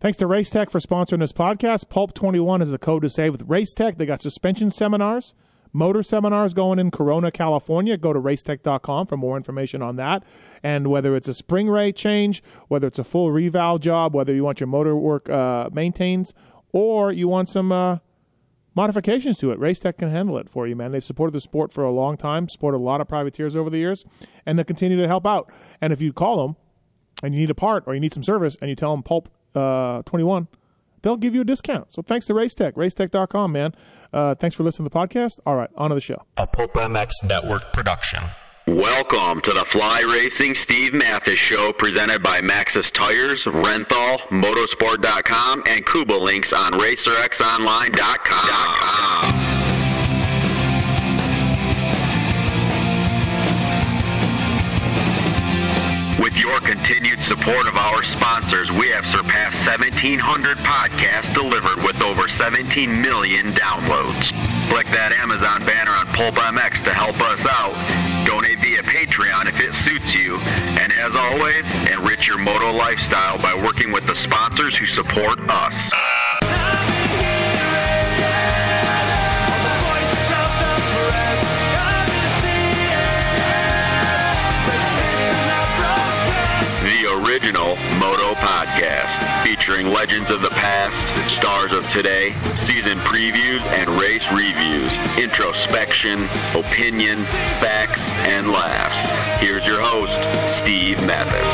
Thanks to Racetech for sponsoring this podcast. Pulp 21 is a code to save with Racetech. They got suspension seminars, motor seminars going in Corona, California. Go to racetech.com for more information on that. And whether it's a spring rate change, whether it's a full reval job, whether you want your motor work uh, maintained, or you want some uh, modifications to it, Racetech can handle it for you, man. They've supported the sport for a long time, supported a lot of privateers over the years, and they continue to help out. And if you call them and you need a part or you need some service and you tell them Pulp uh, 21, they'll give you a discount. So thanks to Racetech, racetech.com, man. Uh, thanks for listening to the podcast. All right, on to the show. A Pulp MX Network production. Welcome to the Fly Racing Steve Matthes Show presented by Maxxis Tires, Renthal, Motosport.com, and Kouba Links on RacerXOnline.com. With your continued support of our sponsors, we have surpassed 1,700 podcasts delivered with over 17 million downloads. Click that Amazon banner on Pulp MX to help us out. Donate via Patreon if it suits you. And as always, enrich your moto lifestyle by working with the sponsors who support us. Original Moto Podcast, featuring legends of the past, stars of today, season previews and race reviews, introspection, opinion, facts, and laughs. Here's your host, Steve Matthes.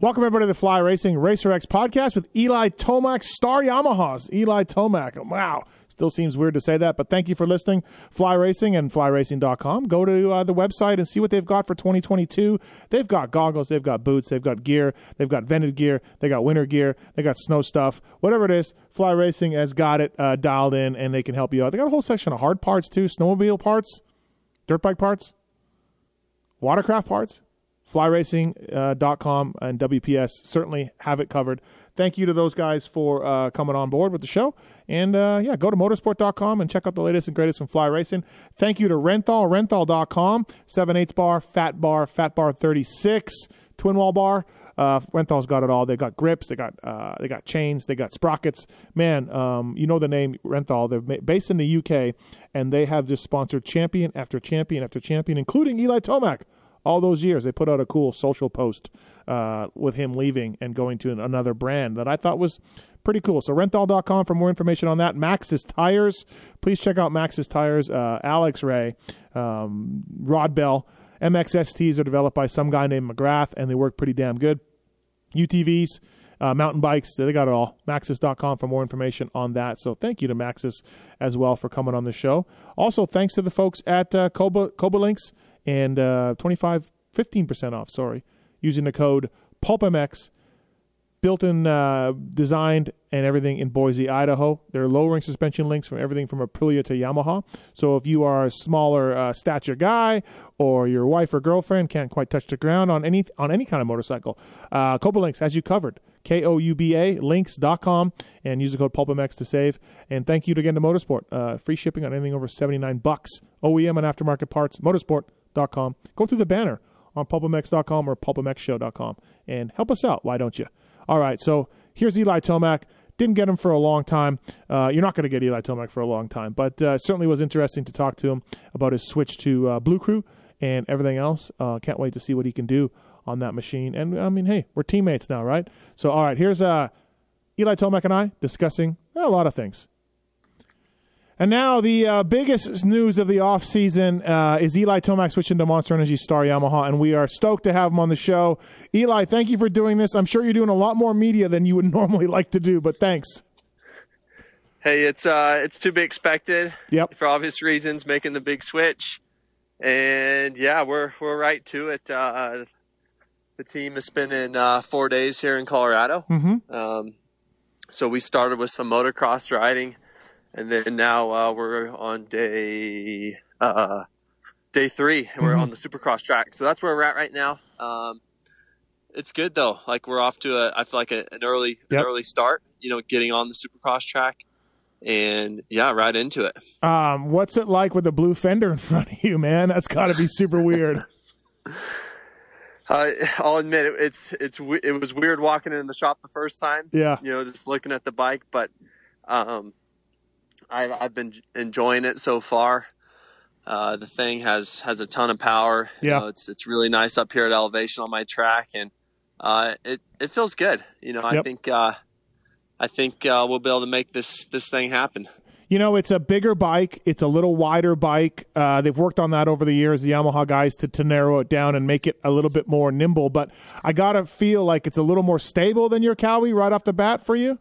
Welcome, everybody, to the Fly Racing Racer X podcast with Eli Tomac, Star Yamahas. Eli Tomac. Wow. Still seems weird to say that, but thank you for listening. Fly Racing and flyracing.com. Go to uh, the website and see what they've got for 2022. They've got goggles, they've got boots, they've got gear, they've got vented gear, they got winter gear, they got snow stuff. Whatever it is, Fly Racing has got it uh, dialed in and they can help you out. They got a whole section of hard parts, too snowmobile parts, dirt bike parts, watercraft parts flyracing.com and WPS certainly have it covered. Thank you to those guys for uh, coming on board with the show. And uh, yeah, go to motosport.com and check out the latest and greatest from Fly Racing. Thank you to Renthal, renthal.com, 7 8 bar, fat bar, fat bar 36, twin wall bar. Uh, Renthal's got it all. They got grips, they got uh, they got chains, they got sprockets. Man, um, you know the name Renthal. They're based in the UK, and they have just sponsored champion after champion after champion, including Eli Tomac all those years they put out a cool social post uh, with him leaving and going to another brand that i thought was pretty cool. So renthal.com for more information on that. Maxxis tires. Please check out maxxis tires uh, alex ray um, rod bell. Mxsts are developed by some guy named mcgrath and they work pretty damn good. Utvs uh, mountain bikes they got it all. Maxxis.com for more information on that. So thank you to maxxis as well for coming on the show. Also thanks to the folks at uh, Kouba, Kouba Links and uh, 25 15% off sorry using the code pulpmx built in uh, designed and everything in boise idaho. They're lowering suspension links from everything from aprilia to yamaha. So if you are a smaller uh, stature guy or your wife or girlfriend can't quite touch the ground on any on any kind of motorcycle uh, kouba links has you covered. K-o-u-b-a links.com and use the code pulpmx to save. And thank you again to motosport. Uh, free shipping on anything over 79 bucks. Oem and aftermarket parts. Motosport com. Go through the banner on pulpmx.com or pulpmxshow.com and help us out. Why don't you? All right, so here's Eli Tomac. Didn't get him for a long time. Uh, you're not going to get Eli Tomac for a long time, but uh, certainly was interesting to talk to him about his switch to uh, Blue Crew and everything else. Uh, can't wait to see what he can do on that machine. And I mean, hey, we're teammates now, right? So, all right, here's uh, Eli Tomac and I discussing a lot of things. And now the uh, biggest news of the offseason uh, is Eli Tomac switching to Monster Energy Star Yamaha, and we are stoked to have him on the show. Eli, thank you for doing this. I'm sure you're doing a lot more media than you would normally like to do, but thanks. Hey, it's uh, it's to be expected. Yep. For obvious reasons, making the big switch, and yeah, we're we're right to it. Uh, the team has been in uh, four days here in Colorado. Mm-hmm. Um, so we started with some motocross riding and then now uh, we're on day uh, day three, and we're on the Supercross track. So that's where we're at right now. Um, it's good though. Like we're off to a, I feel like a, an early Yep. an early start. You know, getting on the Supercross track, and yeah, right into it. Um, what's it like with the blue fender in front of you, man? That's got to be super weird. Uh, I'll admit it, it's it's we- it was weird walking in the shop the first time. Yeah. You know, just looking at the bike, but um, I've I've been enjoying it so far. Uh, the thing has has a ton of power. You Yeah. know, it's it's really nice up here at elevation on my track, and uh, it it feels good. You know, I Yep. think uh, I think uh, we'll be able to make this this thing happen. You know, it's a bigger bike. It's a little wider bike. Uh, they've worked on that over the years, the Yamaha guys, to, to narrow it down and make it a little bit more nimble. But I got to feel like it's a little more stable than your Kawi right off the bat for you.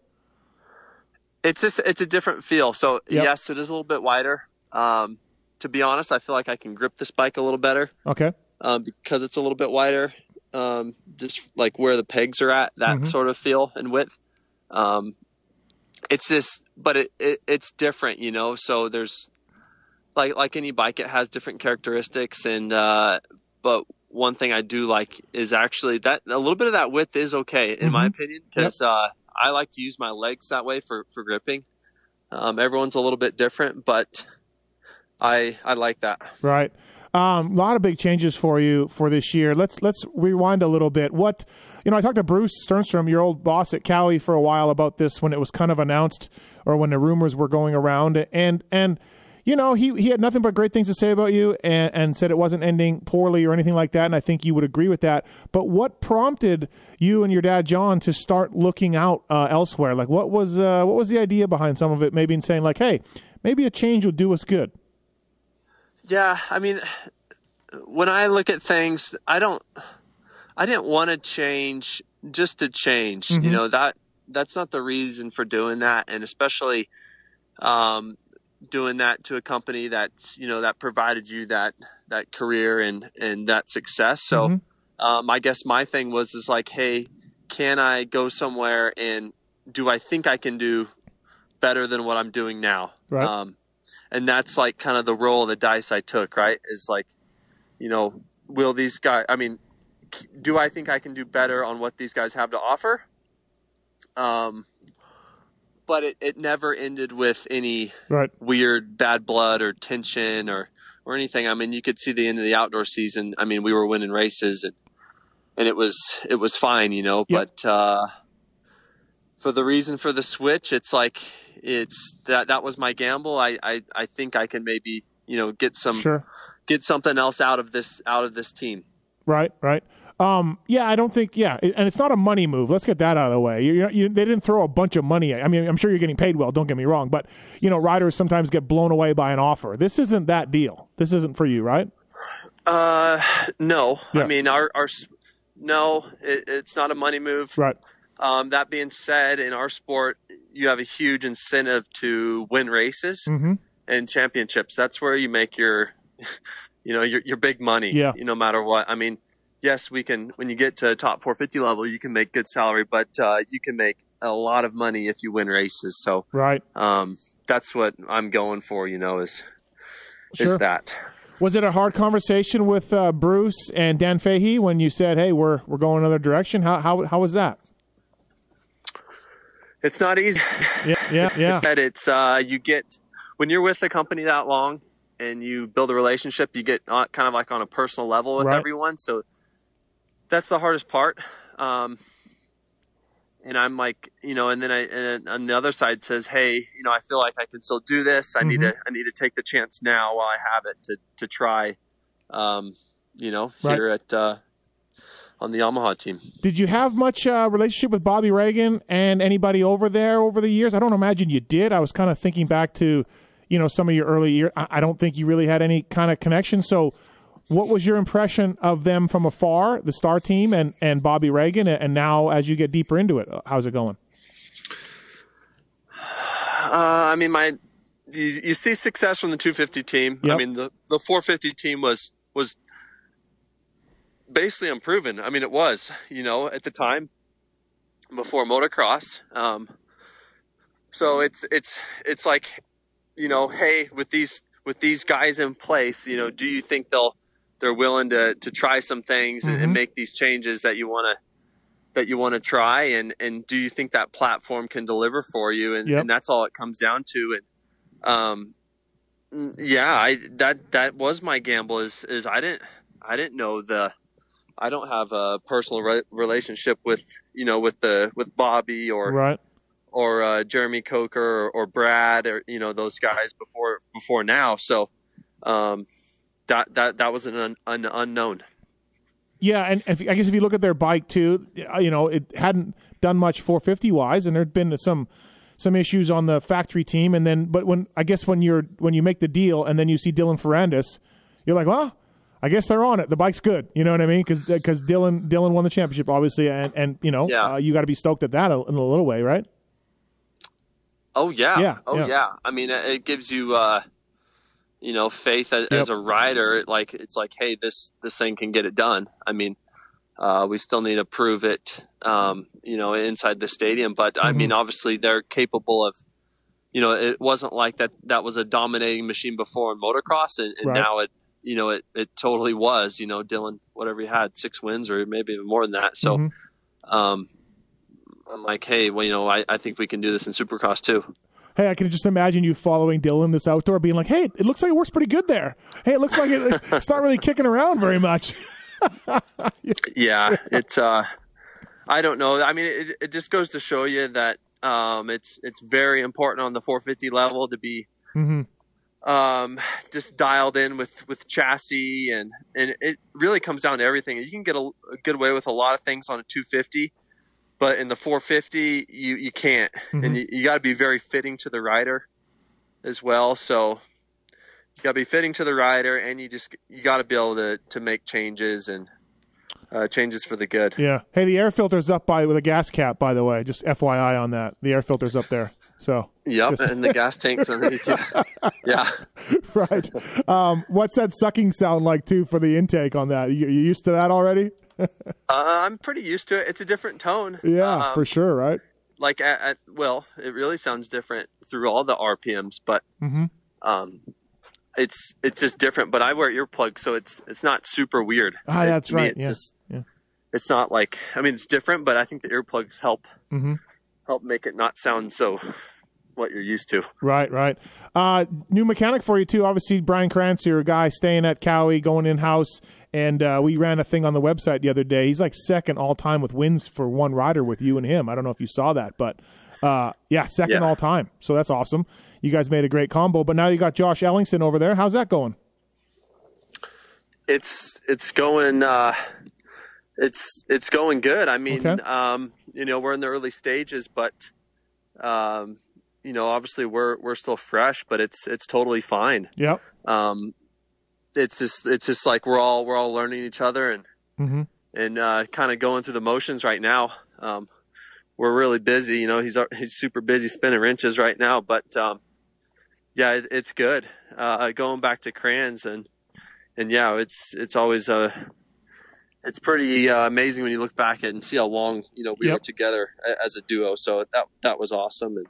It's just it's a different feel. So Yep. yes, it is a little bit wider. Um, to be honest, I feel like I can grip this bike a little better. Okay. um, because it's a little bit wider, um, just like where the pegs are at, that Mhm. sort of feel and width. Um, it's just, but it, it it's different, you know. So there's like like any bike, it has different characteristics, and uh, but one thing I do like is actually that a little bit of that width is okay in my Mhm. opinion because uh, I like to use my legs that way for for gripping. Um, everyone's a little bit different, but I I like that. Right. Um, a lot of big changes for you for this year. Let's let's rewind a little bit. What you know, I talked to Bruce Stjernstrom, your old boss at Kawi, for a while about this when it was kind of announced or when the rumors were going around, and and you know he he had nothing but great things to say about you, and, and said it wasn't ending poorly or anything like that. And I think you would agree with that. But what prompted you and your dad John to start looking out uh, elsewhere? Like what was uh, what was the idea behind some of it? Maybe in saying like, hey, maybe a change will do us good. Yeah, I mean, when I look at things, I don't, I didn't want to change just to change. Mhm. You know that that's not the reason for doing that, and especially um, doing that to a company that you know that provided you that that career and and that success. So, Mhm. um, I guess my thing was is like, hey, can I go somewhere and do I think I can do better than what I'm doing now? Right. Um, and that's like kind of the roll of the dice I took, right? Is like, you know, will these guys, I mean, do I think I can do better on what these guys have to offer? Um, but it, it never ended with any Right. weird bad blood or tension or, or anything. I mean, you could see the end of the outdoor season. I mean, we were winning races and, and it was, it was fine, you know, Yep. but, uh, for the reason for the switch, it's like, it's that, that was my gamble. I, I, I think I can maybe, you know, get some, Sure. get something else out of this, out of this team. Right, right. Um, yeah, I don't think. Yeah, and it's not a money move. Let's get that out of the way. You, you, they didn't throw a bunch of money. At, I mean, I'm sure you're getting paid well. Don't get me wrong, but you know, riders sometimes get blown away by an offer. This isn't that deal. This isn't for you, right? Uh, no, Yeah. I mean, our, our, no, it, it's not a money move. Right. Um, that being said, in our sport, you have a huge incentive to win races Mm-hmm. and championships. That's where you make your, you know, your your big money. Yeah. You no matter what. I mean, yes, we can. When you get to top 450 level, you can make good salary, but uh, you can make a lot of money if you win races. So Right. um, that's what I'm going for. You know, is Sure. is that. Was it a hard conversation with uh, Bruce and Dan Fahie when you said, "Hey, we're we're going another direction"? How how how was that? It's not easy. Yeah, yeah, yeah. It's that it's uh, you get when you're with the company that long and you build a relationship, you get uh, kind of like on a personal level with Right. everyone. So that's the hardest part. Um, and I'm like, you know, and then I and on the other side says, hey, you know, I feel like I can still do this. I need Mm-hmm. to I need to take the chance now while I have it to to try. Um, you know, Right. here at uh, on the Yamaha team. Did you have much uh, relationship with Bobby Regan and anybody over there over the years? I don't imagine you did. I was kind of thinking back to, you know, some of your early years. I, I don't think you really had any kind of connection. So, what was your impression of them from afar, the Star Team and and Bobby Regan, and now as you get deeper into it, how's it going? Uh, I mean, my you, you see success from the 250 team. Yep. I mean, the the 450 team was was basically unproven. I mean, it was you know at the time before motocross. Um, so it's it's it's like you know, hey, with these with these guys in place, you know, do you think they'll they're willing to to try some things and, Mhm. and make these changes that you want to that you want to try and and do you think that platform can deliver for you and, Yep. and that's all it comes down to and um yeah i that that was my gamble is is i didn't I didn't know the. I don't have a personal re- relationship with you know with the with Bobby or Right. or uh, Jeremy Coker or, or Brad or you know those guys before before now. So um, that that that was an, un, an unknown. Yeah, and if, I guess if you look at their bike too, uh, you know, it hadn't done much 450 wise, and there'd been some some issues on the factory team, and then but when I guess when you're when you make the deal and then you see Dylan Ferrandis, you're like, well, I guess they're on it. The bike's good, you know what I mean? Because because Dylan Dylan won the championship, obviously, and and you know, Yeah. uh, you got to be stoked at that in a little way, right? Oh yeah, Yeah, oh yeah. yeah. I mean, it it gives you uh, you know faith as, as a rider. Like it's like, hey, this this thing can get it done. I mean. Uh, we still need to prove it, um, you know, inside the stadium. But I Mm-hmm. mean, obviously, they're capable of, you know, it wasn't like that. That was a dominating machine before in motocross, and, and Right. now it, you know, it it totally was. You know, Dylan, whatever he had, six wins or maybe even more than that. So, Mhm. um, I'm like, hey, well, you know, I, I think we can do this in Supercross too. Hey, I can just imagine you following Dylan this outdoor, being like, "Hey, it looks like it works pretty good there. Hey, it looks like it, it's, not really kicking around very much." yeah it's uh i don't know i mean it, it just goes to show you that um it's it's very important on the 450 level to be mm-hmm. um just dialed in with with chassis and and it really comes down to everything you can get a, a good way with a lot of things on a 250 but in the 450 you you can't Mhm. and you, you got to be very fitting to the rider as well so you got to be fitting to the rider and you just you got to be able to to make changes and uh, changes for the good Yeah. Hey, the air filter's up by with a gas cap, by the way. Just FYI on that. The air filter's up there. So Yep, Just- and the gas tanks underneath. Yeah, yeah. right. Um, what's that sucking sound like too for the intake on that? You, you used to that already? Uh, I'm pretty used to it. It's a different tone. Yeah, Um, for sure. Right. Like at, at well, it really sounds different through all the RPMs, but hmm um, it's it's just different. But I wear earplugs, so it's it's not super weird. Ah, It- that's to me, right, It's yeah, just yeah. it's not like I mean it's different, but I think the earplugs help hmm help make it not sound so what you're used to. Right. Right. Uh, new mechanic for you too. Obviously, Brian Kranz, your guy staying at Kawi, going in house, and uh, we ran a thing on the website the other day. He's like second all time with wins for one rider with you and him. I don't know if you saw that, but uh, yeah, second Yeah. all time. So that's awesome. You guys made a great combo. But now you got Josh Ellingson over there. How's that going? it's it's going uh it's it's going good i mean Okay. um you know we're in the early stages but um you know obviously we're we're still fresh but it's it's totally fine. Yep. um it's just it's just like we're all we're all learning each other and hmm and uh kind of going through the motions right now. Um we're really busy you know he's he's super busy spinning wrenches right now but um yeah it, it's good. Uh going back to crayons and and yeah it's it's always uh it's pretty uh, amazing when you look back at and see how long you know we Yep. were together as a duo. So that that was awesome and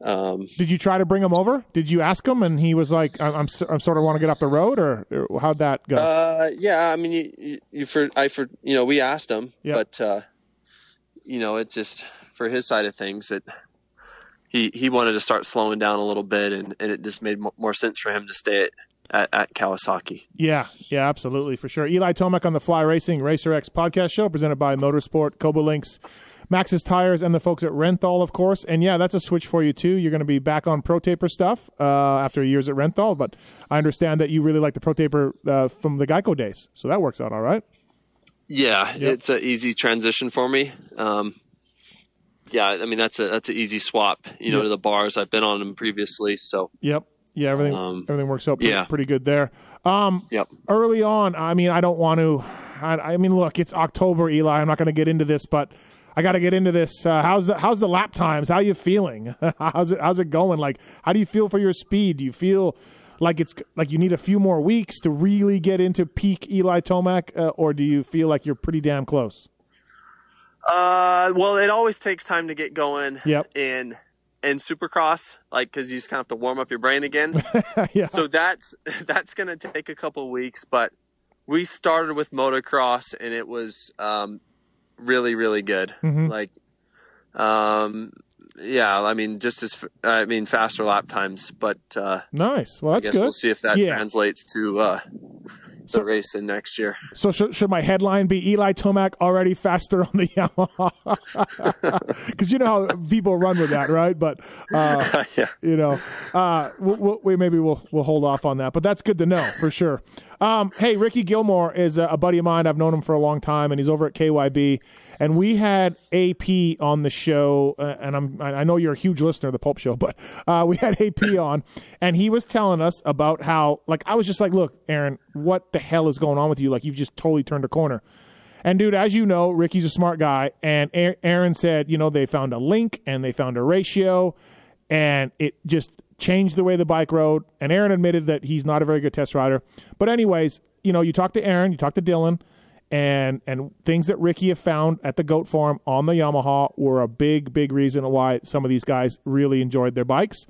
um Did you try to bring him over? Did you ask him, and he was like, "I'm, I'm, I'm sort of want to get off the road," or, or how'd that go? Uh, yeah, I mean, you, you, you for I for you know we asked him, Yeah. but uh, you know it just for his side of things that he he wanted to start slowing down a little bit, and, and it just made mo- more sense for him to stay at, at, at Kawasaki. Yeah, yeah, absolutely, for sure. Eli Tomac on the Fly Racing Racer X podcast show, presented by Motosport, Kouba Links, Maxxis Tires, and the folks at Renthal, of course. And yeah, that's a switch for you too. You're going to be back on Pro Taper stuff uh, after years at Renthal, but I understand that you really like the Pro Taper uh, from the Geico days, so that works out all right. Yeah, Yep. it's an easy transition for me. Um, yeah, I mean that's a that's an easy swap, you know, Yep. to the bars. I've been on them previously, so Yep. Yeah, everything Um, everything works out pretty, yeah. pretty good there. Um, yep. early on, I mean, I don't want to. I, I mean, look, it's October, Eli. I'm not going to get into this, but I got to get into this. Uh, how's the How's the lap times? How you feeling? how's it How's it going? Like, how do you feel for your speed? Do you feel like it's like you need a few more weeks to really get into peak Eli Tomac, uh, or do you feel like you're pretty damn close? Uh, well, it always takes time to get going. Yep. In in Supercross, like because you just kind of have to warm up your brain again. yeah. so that's that's going to take a couple of weeks but we started with motocross and it was um, really really good Mhm. like um, yeah i mean just as I mean faster lap times but uh, nice. Well, i that's guess good. we'll see if that Yeah. translates to uh, the race in next year. So should, should my headline be Eli Tomac already faster on the Yamaha? Because you know how people run with that, right? But uh, yeah. you know, uh, we'll, we maybe we'll we'll hold off on that. But that's good to know for sure. Um, hey, Ricky Gilmore is a, buddy of mine. I've known him for a long time, and he's over at KYB. And we had AP on the show, uh, and I'm I know you're a huge listener of the Pulp Show, but uh, we had AP on, and he was telling us about how like I was just like, look, Aaron, what the hell is going on with you? Like you've just totally turned a corner. And dude, as you know, Ricky's a smart guy, and Aaron said, you know, they found a link and they found a ratio, and it just changed the way the bike rode. And Aaron admitted that he's not a very good test rider. But anyways, you know, you talk to Aaron, you talk to Dylan, and and things that Ricky have found at the Goat Farm on the Yamaha were a big, big reason why some of these guys really enjoyed their bikes.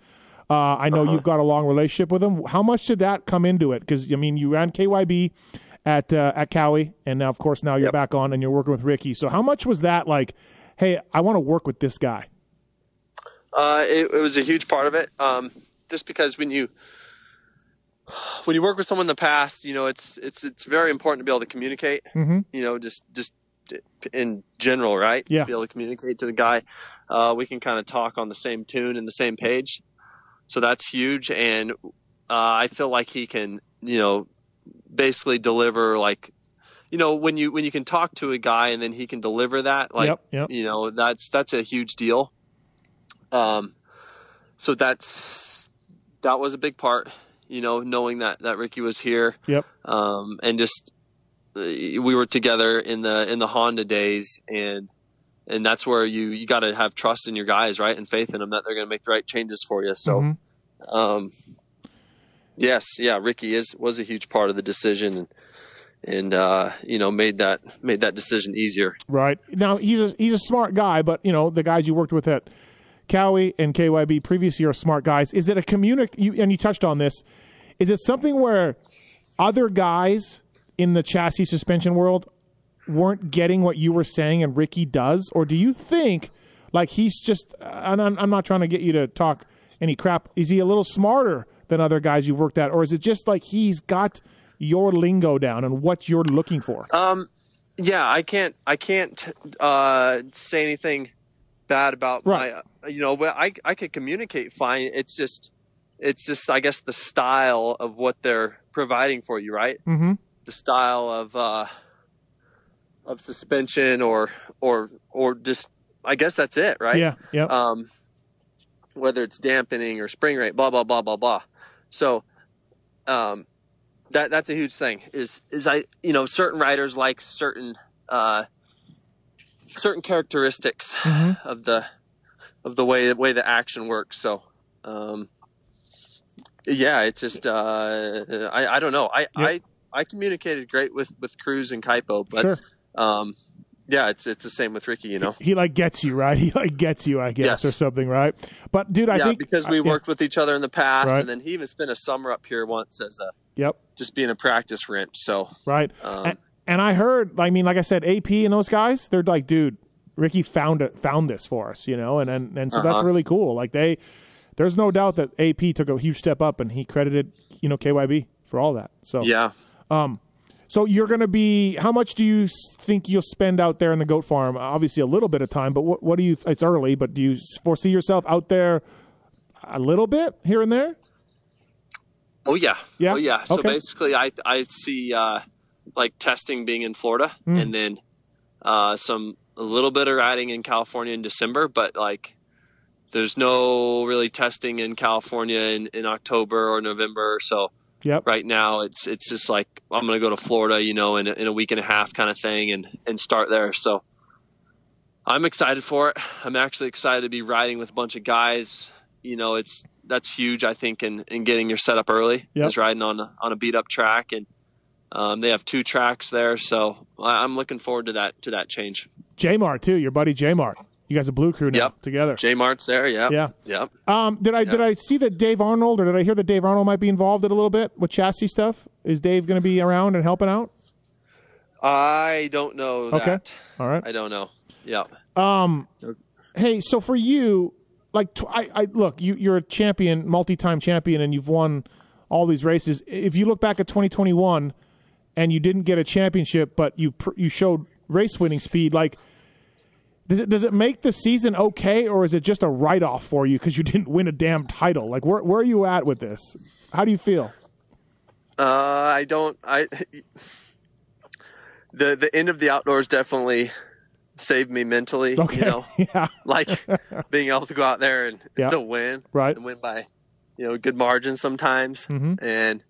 Uh, I know uh-huh. you've got a long relationship with them. How much did that come into it? Because I mean, you ran KYB at uh, at Kawi, and now of course now you're yep. back on and you're working with Ricky. So how much was that like? Hey, I want to work with this guy. Uh, it, it, was a huge part of it. Um, just because when you when you work with someone in the past, you know, it's it's it's very important to be able to communicate. Mm-hmm. You know, just just in general, right? Yeah. Be able to communicate to the guy. Uh, we can kind of talk on the same tune and the same page, so that's huge. And uh, I feel like he can, you know, basically deliver like you know when you when you can talk to a guy and then he can deliver that like yep, yep. you know that's that's a huge deal um so that's that was a big part you know, knowing that that Ricky was here. Yep. Um, and just uh, we were together in the in the Honda days, and and that's where you you got to have trust in your guys, right, and faith in them that they're going to make the right changes for you. So, mm-hmm. um, yes, yeah, Ricky is was a huge part of the decision. And, and uh, you know made that made that decision easier. Right now, he's a he's a smart guy, but you know the guys you worked with at Kawi and KYB previous year smart guys. Is it a community? You, and you touched on this. Is it something where other guys in the chassis suspension world weren't getting what you were saying and Ricky does, or do you think like he's just? And I'm, I'm not trying to get you to talk any crap. Is he a little smarter than other guys you've worked at, or is it just like he's got your lingo down and what you're looking for? Um, yeah, I can't I can't uh, say anything bad about right. my you know, I I could communicate fine. It's just it's just I guess the style of what they're providing for you, right? Mm-hmm. The style of uh, of suspension or or or just I guess that's it, right? Yeah. Yeah. Um, whether it's dampening or spring rate, blah blah blah blah blah. So, um, that that's a huge thing. Is is I you know certain riders like certain uh, certain characteristics mm-hmm. of the of the way the way the action works. So, um, yeah, it's just uh, I I don't know. I yep. I I communicated great with with Cruz and Kaipo, but sure. um, yeah, it's it's the same with Ricky. You know, he, he like gets you right. He like gets you, I guess, yes. or something, right? But dude, I yeah, think because we worked yeah. with each other in the past, right. and then he even spent a summer up here once as a yep, just being a practice wrench. So right, um, and, and I heard, I mean, like I said, AP and those guys, they're like, dude, Ricky found it, found this for us, you know, and and, and so uh-huh. that's really cool. Like they, there's no doubt that AP took a huge step up, and he credited you know KYB for all that. So yeah, um, so you're going to be how much do you think you'll spend out there in the goat farm? Obviously, a little bit of time, but what what do you? It's early, but do you foresee yourself out there a little bit here and there? Oh yeah, yeah, oh yeah. So okay. basically, I I see uh, like testing being in Florida, mm. and then uh, some a little bit of riding in California in December, but like there's no really testing in California in, in October or November. So yep. right now it's it's just like I'm gonna go to Florida, you know, in a, in a week and a half kind of thing, and and start there. So I'm excited for it. I'm actually excited to be riding with a bunch of guys. You know, it's that's huge. I think in, in getting your setup early yep. is riding on a, on a beat up track, and um, they have two tracks there. So I'm looking forward to that to that change. J Mart too, your buddy J Mart. You guys are blue crew now yep. together. J Mart's there, yeah. Yeah. Yep. Um, did I yep. did I see that Dave Arnold or did I hear that Dave Arnold might be involved in a little bit with chassis stuff? Is Dave going to be around and helping out? I don't know okay. that. All right. I don't know. Yeah. Um hey, so for you like I, I look, you you're a champion, multi-time champion and you've won all these races. If you look back at 2021, and you didn't get a championship, but you pr- you showed race winning speed. Like, does it does it make the season okay, or is it just a write off for you because you didn't win a damn title? Like, where where are you at with this? How do you feel? Uh, I don't. I the the end of the outdoors definitely saved me mentally. Okay, You know, yeah, like being able to go out there and Yeah. still win, Right. And win by you know good margins sometimes. Mhm. And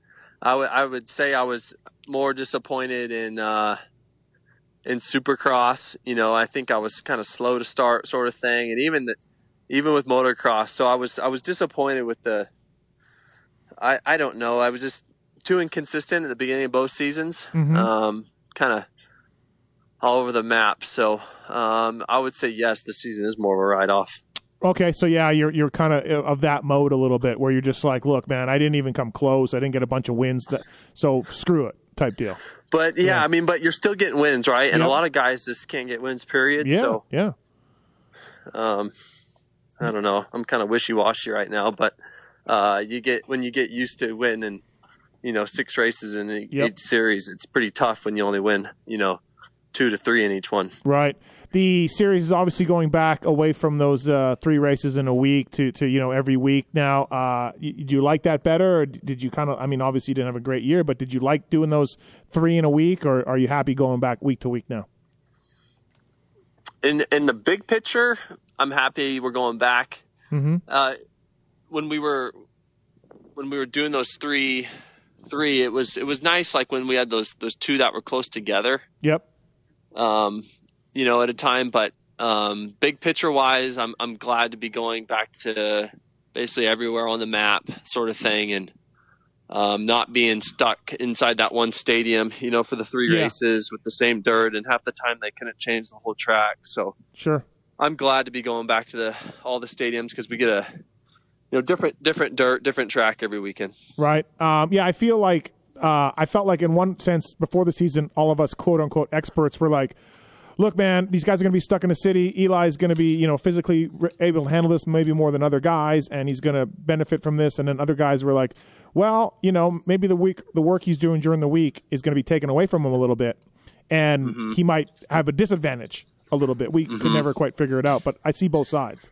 I would I would say I was more disappointed in uh, in Supercross. You know, I think I was kind of slow to start, sort of thing, and even the, even with motocross. So I was I was disappointed with the. I I don't know. I was just too inconsistent at the beginning of both seasons. Mhm. Um, kind of all over the map. So um, I would say yes, this season is more of a write off. Okay, so yeah, you're you're kind of of that mode a little bit, where you're just like, look, man, I didn't even come close. I didn't get a bunch of wins, that, so screw it, type deal. But yeah, Yeah. I mean, but you're still getting wins, right? And Yep. a lot of guys just can't get wins. Period. Yeah, So yeah, um, I don't know. I'm kind of wishy washy right now, but uh, you get when you get used to winning, you know, six races in Yep. each series, it's pretty tough when you only win, you know, two to three in each one. right. The series is obviously going back away from those uh, three races in a week to, to you know every week now. Uh, y- do you like that better, or did you kind of? I mean, obviously you didn't have a great year, but did you like doing those three in a week, or are you happy going back week to week now? in in the big picture, I'm happy we're going back. Mm-hmm. Uh, when we were when we were doing those three three, it was it was nice. Like when we had those those two that were close together, Yep. um, you know, at a time. But um, big picture wise, I'm I'm glad to be going back to basically everywhere on the map, sort of thing, and. Um, not being stuck inside that one stadium, you know, for the three Yeah. races with the same dirt, and half the time they couldn't change the whole track. So, Sure. I'm glad to be going back to the all the stadiums because we get a you know different different dirt, different track every weekend. Right. Um, yeah, I feel like uh, I felt like in one sense before the season, all of us quote unquote experts were like, "Look, man, these guys are going to be stuck in the city. Eli's going to be, you know, physically able to handle this maybe more than other guys, and he's going to benefit from this." And then other guys were like, "Well, you know, maybe the week the work he's doing during the week is going to be taken away from him a little bit, and he might have a disadvantage a little bit. We could never quite figure it out, but I see both sides."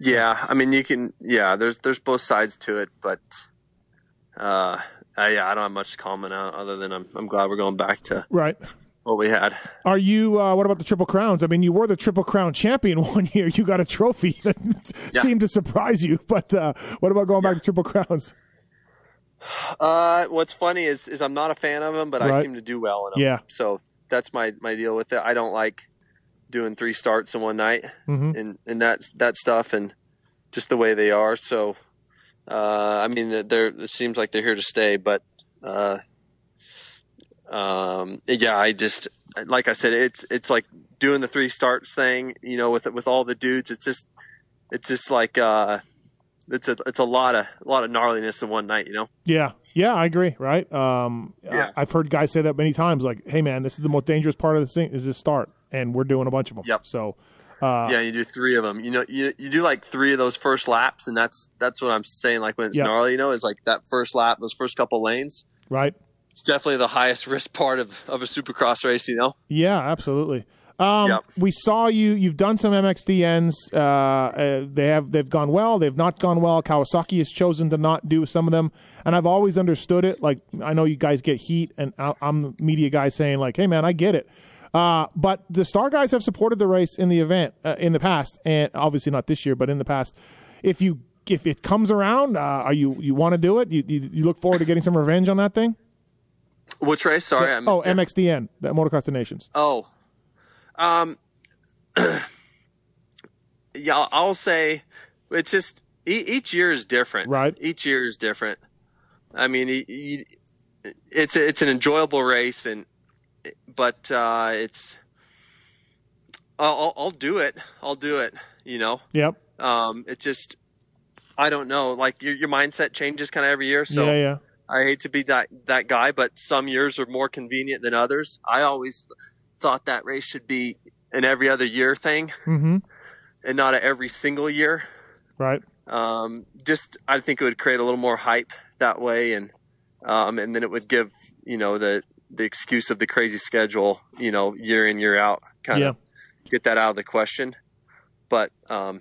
Yeah, I mean you can yeah. There's there's both sides to it, but uh, I, yeah, I don't have much to comment on other than I'm I'm glad we're going back to Right. What we had. Are you? Uh, what about the Triple Crowns? I mean, you were the Triple Crown champion one year. You got a trophy that Yeah. seemed to surprise you. But uh, what about going back to Triple Crowns? Uh, what's funny is is I'm not a fan of them, but I seem to do well in them. Yeah. So that's my my deal with it. I don't like doing three starts in one night Mhm. and and that that stuff and just the way they are. So uh, I mean, they're it seems like they're here to stay, but uh, um, yeah, I just like I said, it's it's like doing the three starts thing. You know, with with all the dudes, it's just it's just like uh, it's a it's a lot of a lot of gnarliness in one night. You know. Yeah, yeah, I agree. Right? Um, Yeah. I, have heard guys say that many times. Like, hey, man, this is the most dangerous part of this thing is this start, and we're doing a bunch of them. Yep. So, uh, yeah, you do three of them. You know, you, you do like three of those first laps, and that's that's what I'm saying. Like when it's Yeah. gnarly, you know, is like that first lap, those first couple lanes. right? It's definitely the highest risk part of, of a supercross race. You know. Yeah, absolutely. Um, Yep. We saw you. You've done some MXDNs. Uh, uh, they have. They've gone well. They've not gone well. Kawasaki has chosen to not do some of them, and I've always understood it. Like I know you guys get heat, and I- I'm the media guy saying like, "Hey, man, I get it." Uh, but the Star guys have supported the race in the event uh, in the past, and obviously not this year, but in the past. If you if it comes around, uh, are you you want to do it? You, you you look forward to getting some revenge on that thing? Which race? Sorry, I missed Oh, it. MXDN, that Motocross the Nations. Oh, um, yeah, I'll- say it's just e- each year is different. Right. Each year is different. I mean, it's a, it's an enjoyable race, and but uh, it's I'll, I'll I'll do it. I'll do it. You know, Yep. um, it just I don't know. Like your your mindset changes kind of every year. So yeah, yeah. I hate to be that that guy, but some years are more convenient than others. I always thought that race should be an every other year thing Mm-hmm. and not a every single year. Right. Um, just I think it would create a little more hype that way, and um, and then it would give you know the the excuse of the crazy schedule, you know, year in year out, kind of get that out of the question. But um,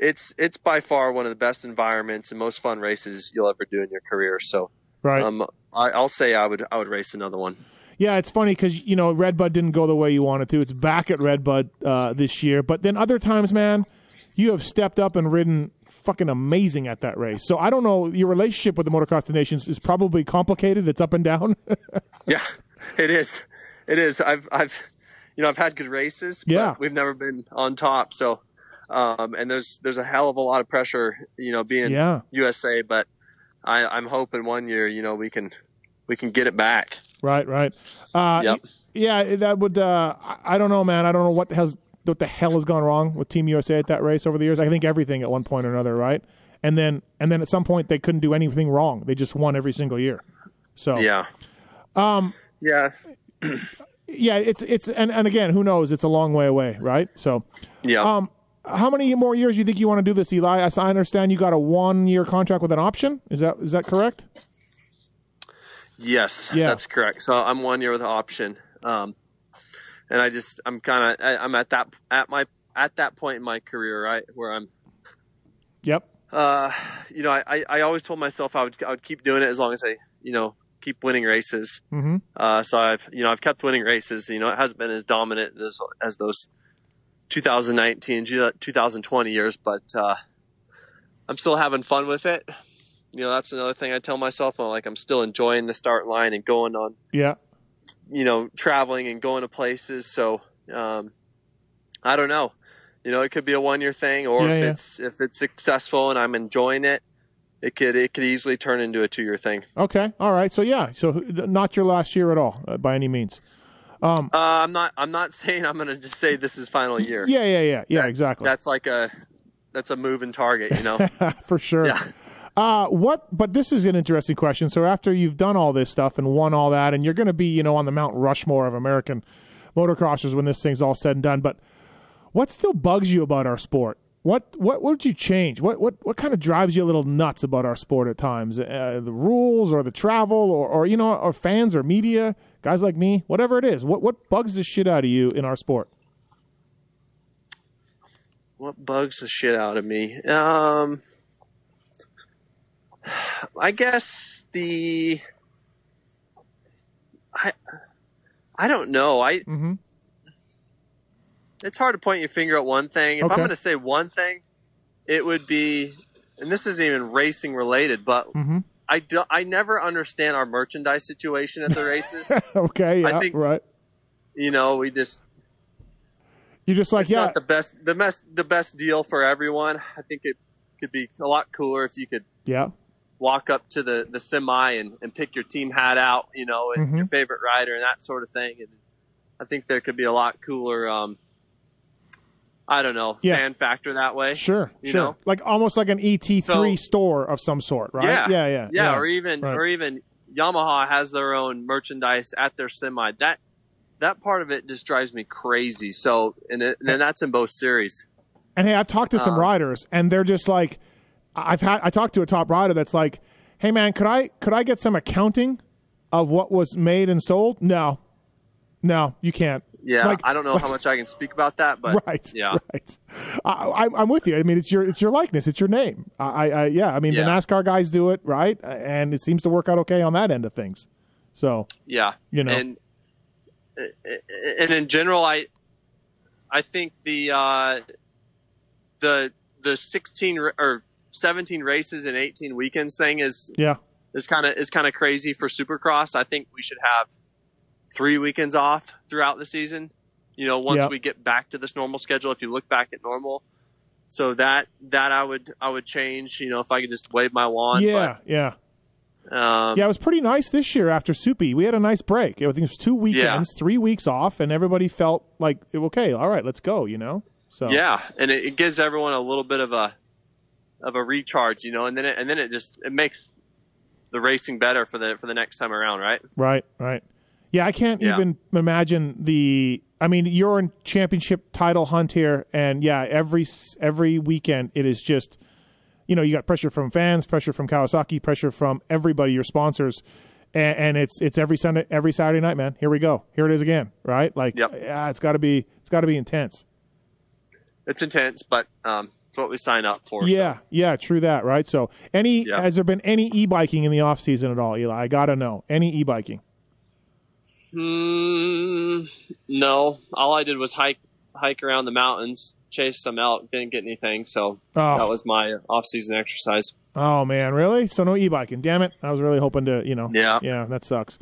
it's it's by far one of the best environments and most fun races you'll ever do in your career. So Right. um, I, I'll say I would I would race another one. Yeah, it's funny because you know Redbud didn't go the way you wanted to. It's back at Redbud uh, this year, but then other times, man, you have stepped up and ridden fucking amazing at that race. So I don't know your relationship with the Motocross of Nations is probably complicated. It's up and down. Yeah, it is. It is. I've I've you know I've had good races. but Yeah. we've never been on top. So um, and there's there's a hell of a lot of pressure, you know, being yeah, USA. But I, I'm hoping one year, you know, we can we can get it back. right, right. Uh, Yep. Yeah, that would. Uh, I- don't know, man. I don't know what has what the hell has gone wrong with Team USA at that race over the years. I think everything at one point or another, right? And then and then at some point they couldn't do anything wrong. They just won every single year. So Yeah. Um. Yeah. yeah, it's it's and, and again, who knows? It's a long way away, right? So, Yeah. um, how many more years do you think you want to do this, Eli? As I understand, you got a one year contract with an option. Is that is that correct? Yes, Yeah. that's correct. So I'm one year with an option, um, and I just I'm kind of I'm at that at my at that point in my career, right, where I'm, Yep. uh, you know, I, I, I always told myself I would I would keep doing it as long as I you know keep winning races. Mm-hmm. Uh, so I've you know I've kept winning races. You know, it hasn't been as dominant as as those 2019 2020 years, but uh, I'm still having fun with it. You know, that's another thing I tell myself. I'm like I'm still enjoying the start line and going on Yeah. you know, traveling and going to places. So um, I don't know. You know, it could be a one year thing, or Yeah, if yeah. it's if it's successful and I'm enjoying it, it could it could easily turn into a two year thing. Okay. All right. So yeah. So not your last year at all, uh, by any means. Uh, I'm not I'm not saying I'm going to just say this is final year. Yeah. Yeah. Yeah. Yeah. That- exactly. That's like a that's a moving target. You know. For sure. Yeah. Uh, what? But this is an interesting question. So after you've done all this stuff and won all that, and you're going to be, you know, on the Mount Rushmore of American motocrossers when this thing's all said and done. But what still bugs you about our sport? What what what would you change? What what what kind of drives you a little nuts about our sport at times? Uh, the rules or the travel or or you know or fans or media guys like me, whatever it is. What what bugs the shit out of you in our sport? what bugs the shit out of me? Um, I guess the I I don't know. I Mm-hmm. It's hard to point your finger at one thing. If Okay. I'm going to say one thing, it would be, and this isn't even racing related, but Mm-hmm. I do, I never understand our merchandise situation at the races. okay. I think- right. you know, we just You're just like it's yeah. not the best the best the best deal for everyone. I think it could be a lot cooler if you could yeah. walk up to the, the semi and, and pick your team hat out, you know, and Mhm. your favorite rider and that sort of thing. And I think there could be a lot cooler, um, I don't know, Yeah. fan factor that way. Sure, sure. know? Like almost like an ET3 So- store of some sort, right? Yeah. yeah, yeah. Yeah, or even right. or even Yamaha has their own merchandise at their semi. That that part of it just drives me crazy. So and, it, and that's in both series. And hey, I've talked to some Um, riders, and they're just like, I've had. I talked to a top rider that's like, "Hey, man, could I could I get some accounting of what was made and sold?" No, no, you can't. Yeah, Like- I don't know how much I can speak about that, but right. yeah, Right. I, I'm with you. I mean, it's your it's your likeness. It's your name. I, I, yeah. I mean, the NASCAR guys do it right, and it seems to work out okay on that end of things. So yeah, You know. and and in general, I I think the uh, the the sixteen or seventeen races and eighteen weekends thing is yeah, is kind of is kind of crazy for Supercross. I think we should have three weekends off throughout the season. You know, once Yeah. we get back to this normal schedule, if you look back at normal, so that that I would I would change. You know, if I could just wave my wand. yeah, yeah. But, um, Yeah, it was pretty nice this year after Soupy. We had a nice break. I think it was two weekends, three weeks off, and everybody felt like okay, all right, let's go. You know, so Yeah, and it, it gives everyone a little bit of a of a recharge, you know, and then it, and then it just it makes the racing better for the for the next time around, right? right, right. Yeah, I can't Yeah. even imagine the. I mean, you're in championship title hunt here, and yeah, every every weekend it is just. you know you got pressure from fans, pressure from Kawasaki, pressure from everybody, your sponsors, and, and it's it's every Sunday, every Saturday night, man. Here we go. Here it is again, right? Like, Yep. yeah, it's got to be it's got to be intense. It's intense, but um, it's what we sign up for. Yeah, yeah, true that, right? So, any Yeah. has there been any e-biking in the off season at all, Eli? I gotta know any e-biking. Mm, no, all I did was hike hike around the mountains, chase some elk, didn't get anything. So Oh. that was my off season exercise. Oh man, really? So no e-biking? Damn it! I was really hoping to, you know. Yeah. Yeah, that sucks.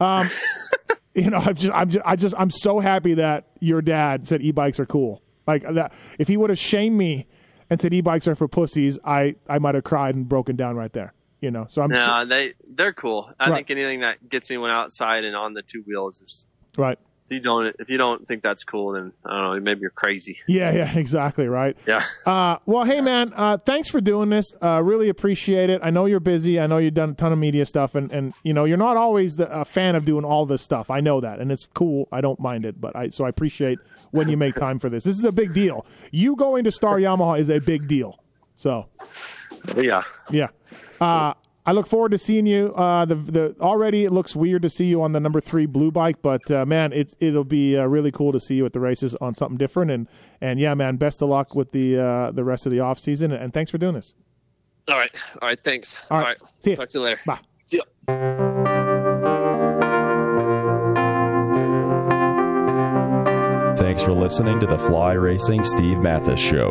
Um, you know, I'm just, I'm just, I just, I'm so happy that your dad said e-bikes are cool. Like that, if he would have shamed me and said e-bikes are for pussies, I, I might have cried and broken down right there. You know, so I'm No, they they're cool. I Right. think anything that gets anyone outside and on the two wheels is. right. If you don't, if you don't think that's cool, then I don't know. Maybe you're crazy. Yeah, yeah, exactly, right. Yeah. Uh, well, hey man, uh, thanks for doing this. Uh, really appreciate it. I know you're busy. I know you've done a ton of media stuff, and, and you know you're not always the, a fan of doing all this stuff. I know that, and it's cool. I don't mind it, but I so I appreciate when you make time for this. This is a big deal. You going to Star Yamaha is a big deal. So Yeah. yeah. Uh, I look forward to seeing you. Uh, the the already it looks weird to see you on the number three blue bike, but uh, man, it it'll be uh, really cool to see you at the races on something different. And and yeah, man, best of luck with the uh, the rest of the off season. And thanks for doing this. All right. All right. Thanks. All right. See ya. Talk to you later. Bye. See ya. Thanks for listening to the Fly Racing Steve Matthes Show.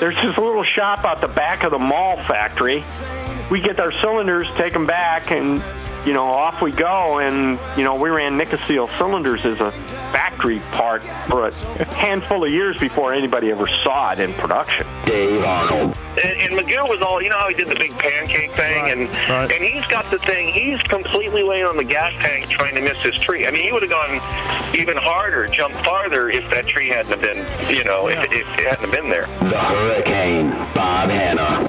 There's this little shop out the back of the Mahle factory. We get our cylinders, take them back, and you know off we go. And you know we ran Nikasil cylinders as a factory part for a handful of years before anybody ever saw it in production. Dave Arnold. And, and McGill was all, you know how he did the big pancake thing, and right. and he's got the thing. He's completely laying on the gas tank trying to miss his tree. I mean, he would have gone even harder, jumped farther if that tree hadn't have been, you know, if, if it hadn't have been there. The Hurricane, Bob Hannah.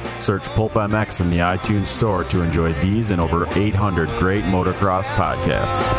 Search Pulp MX in the iTunes Store to enjoy these and over 800 great motocross podcasts.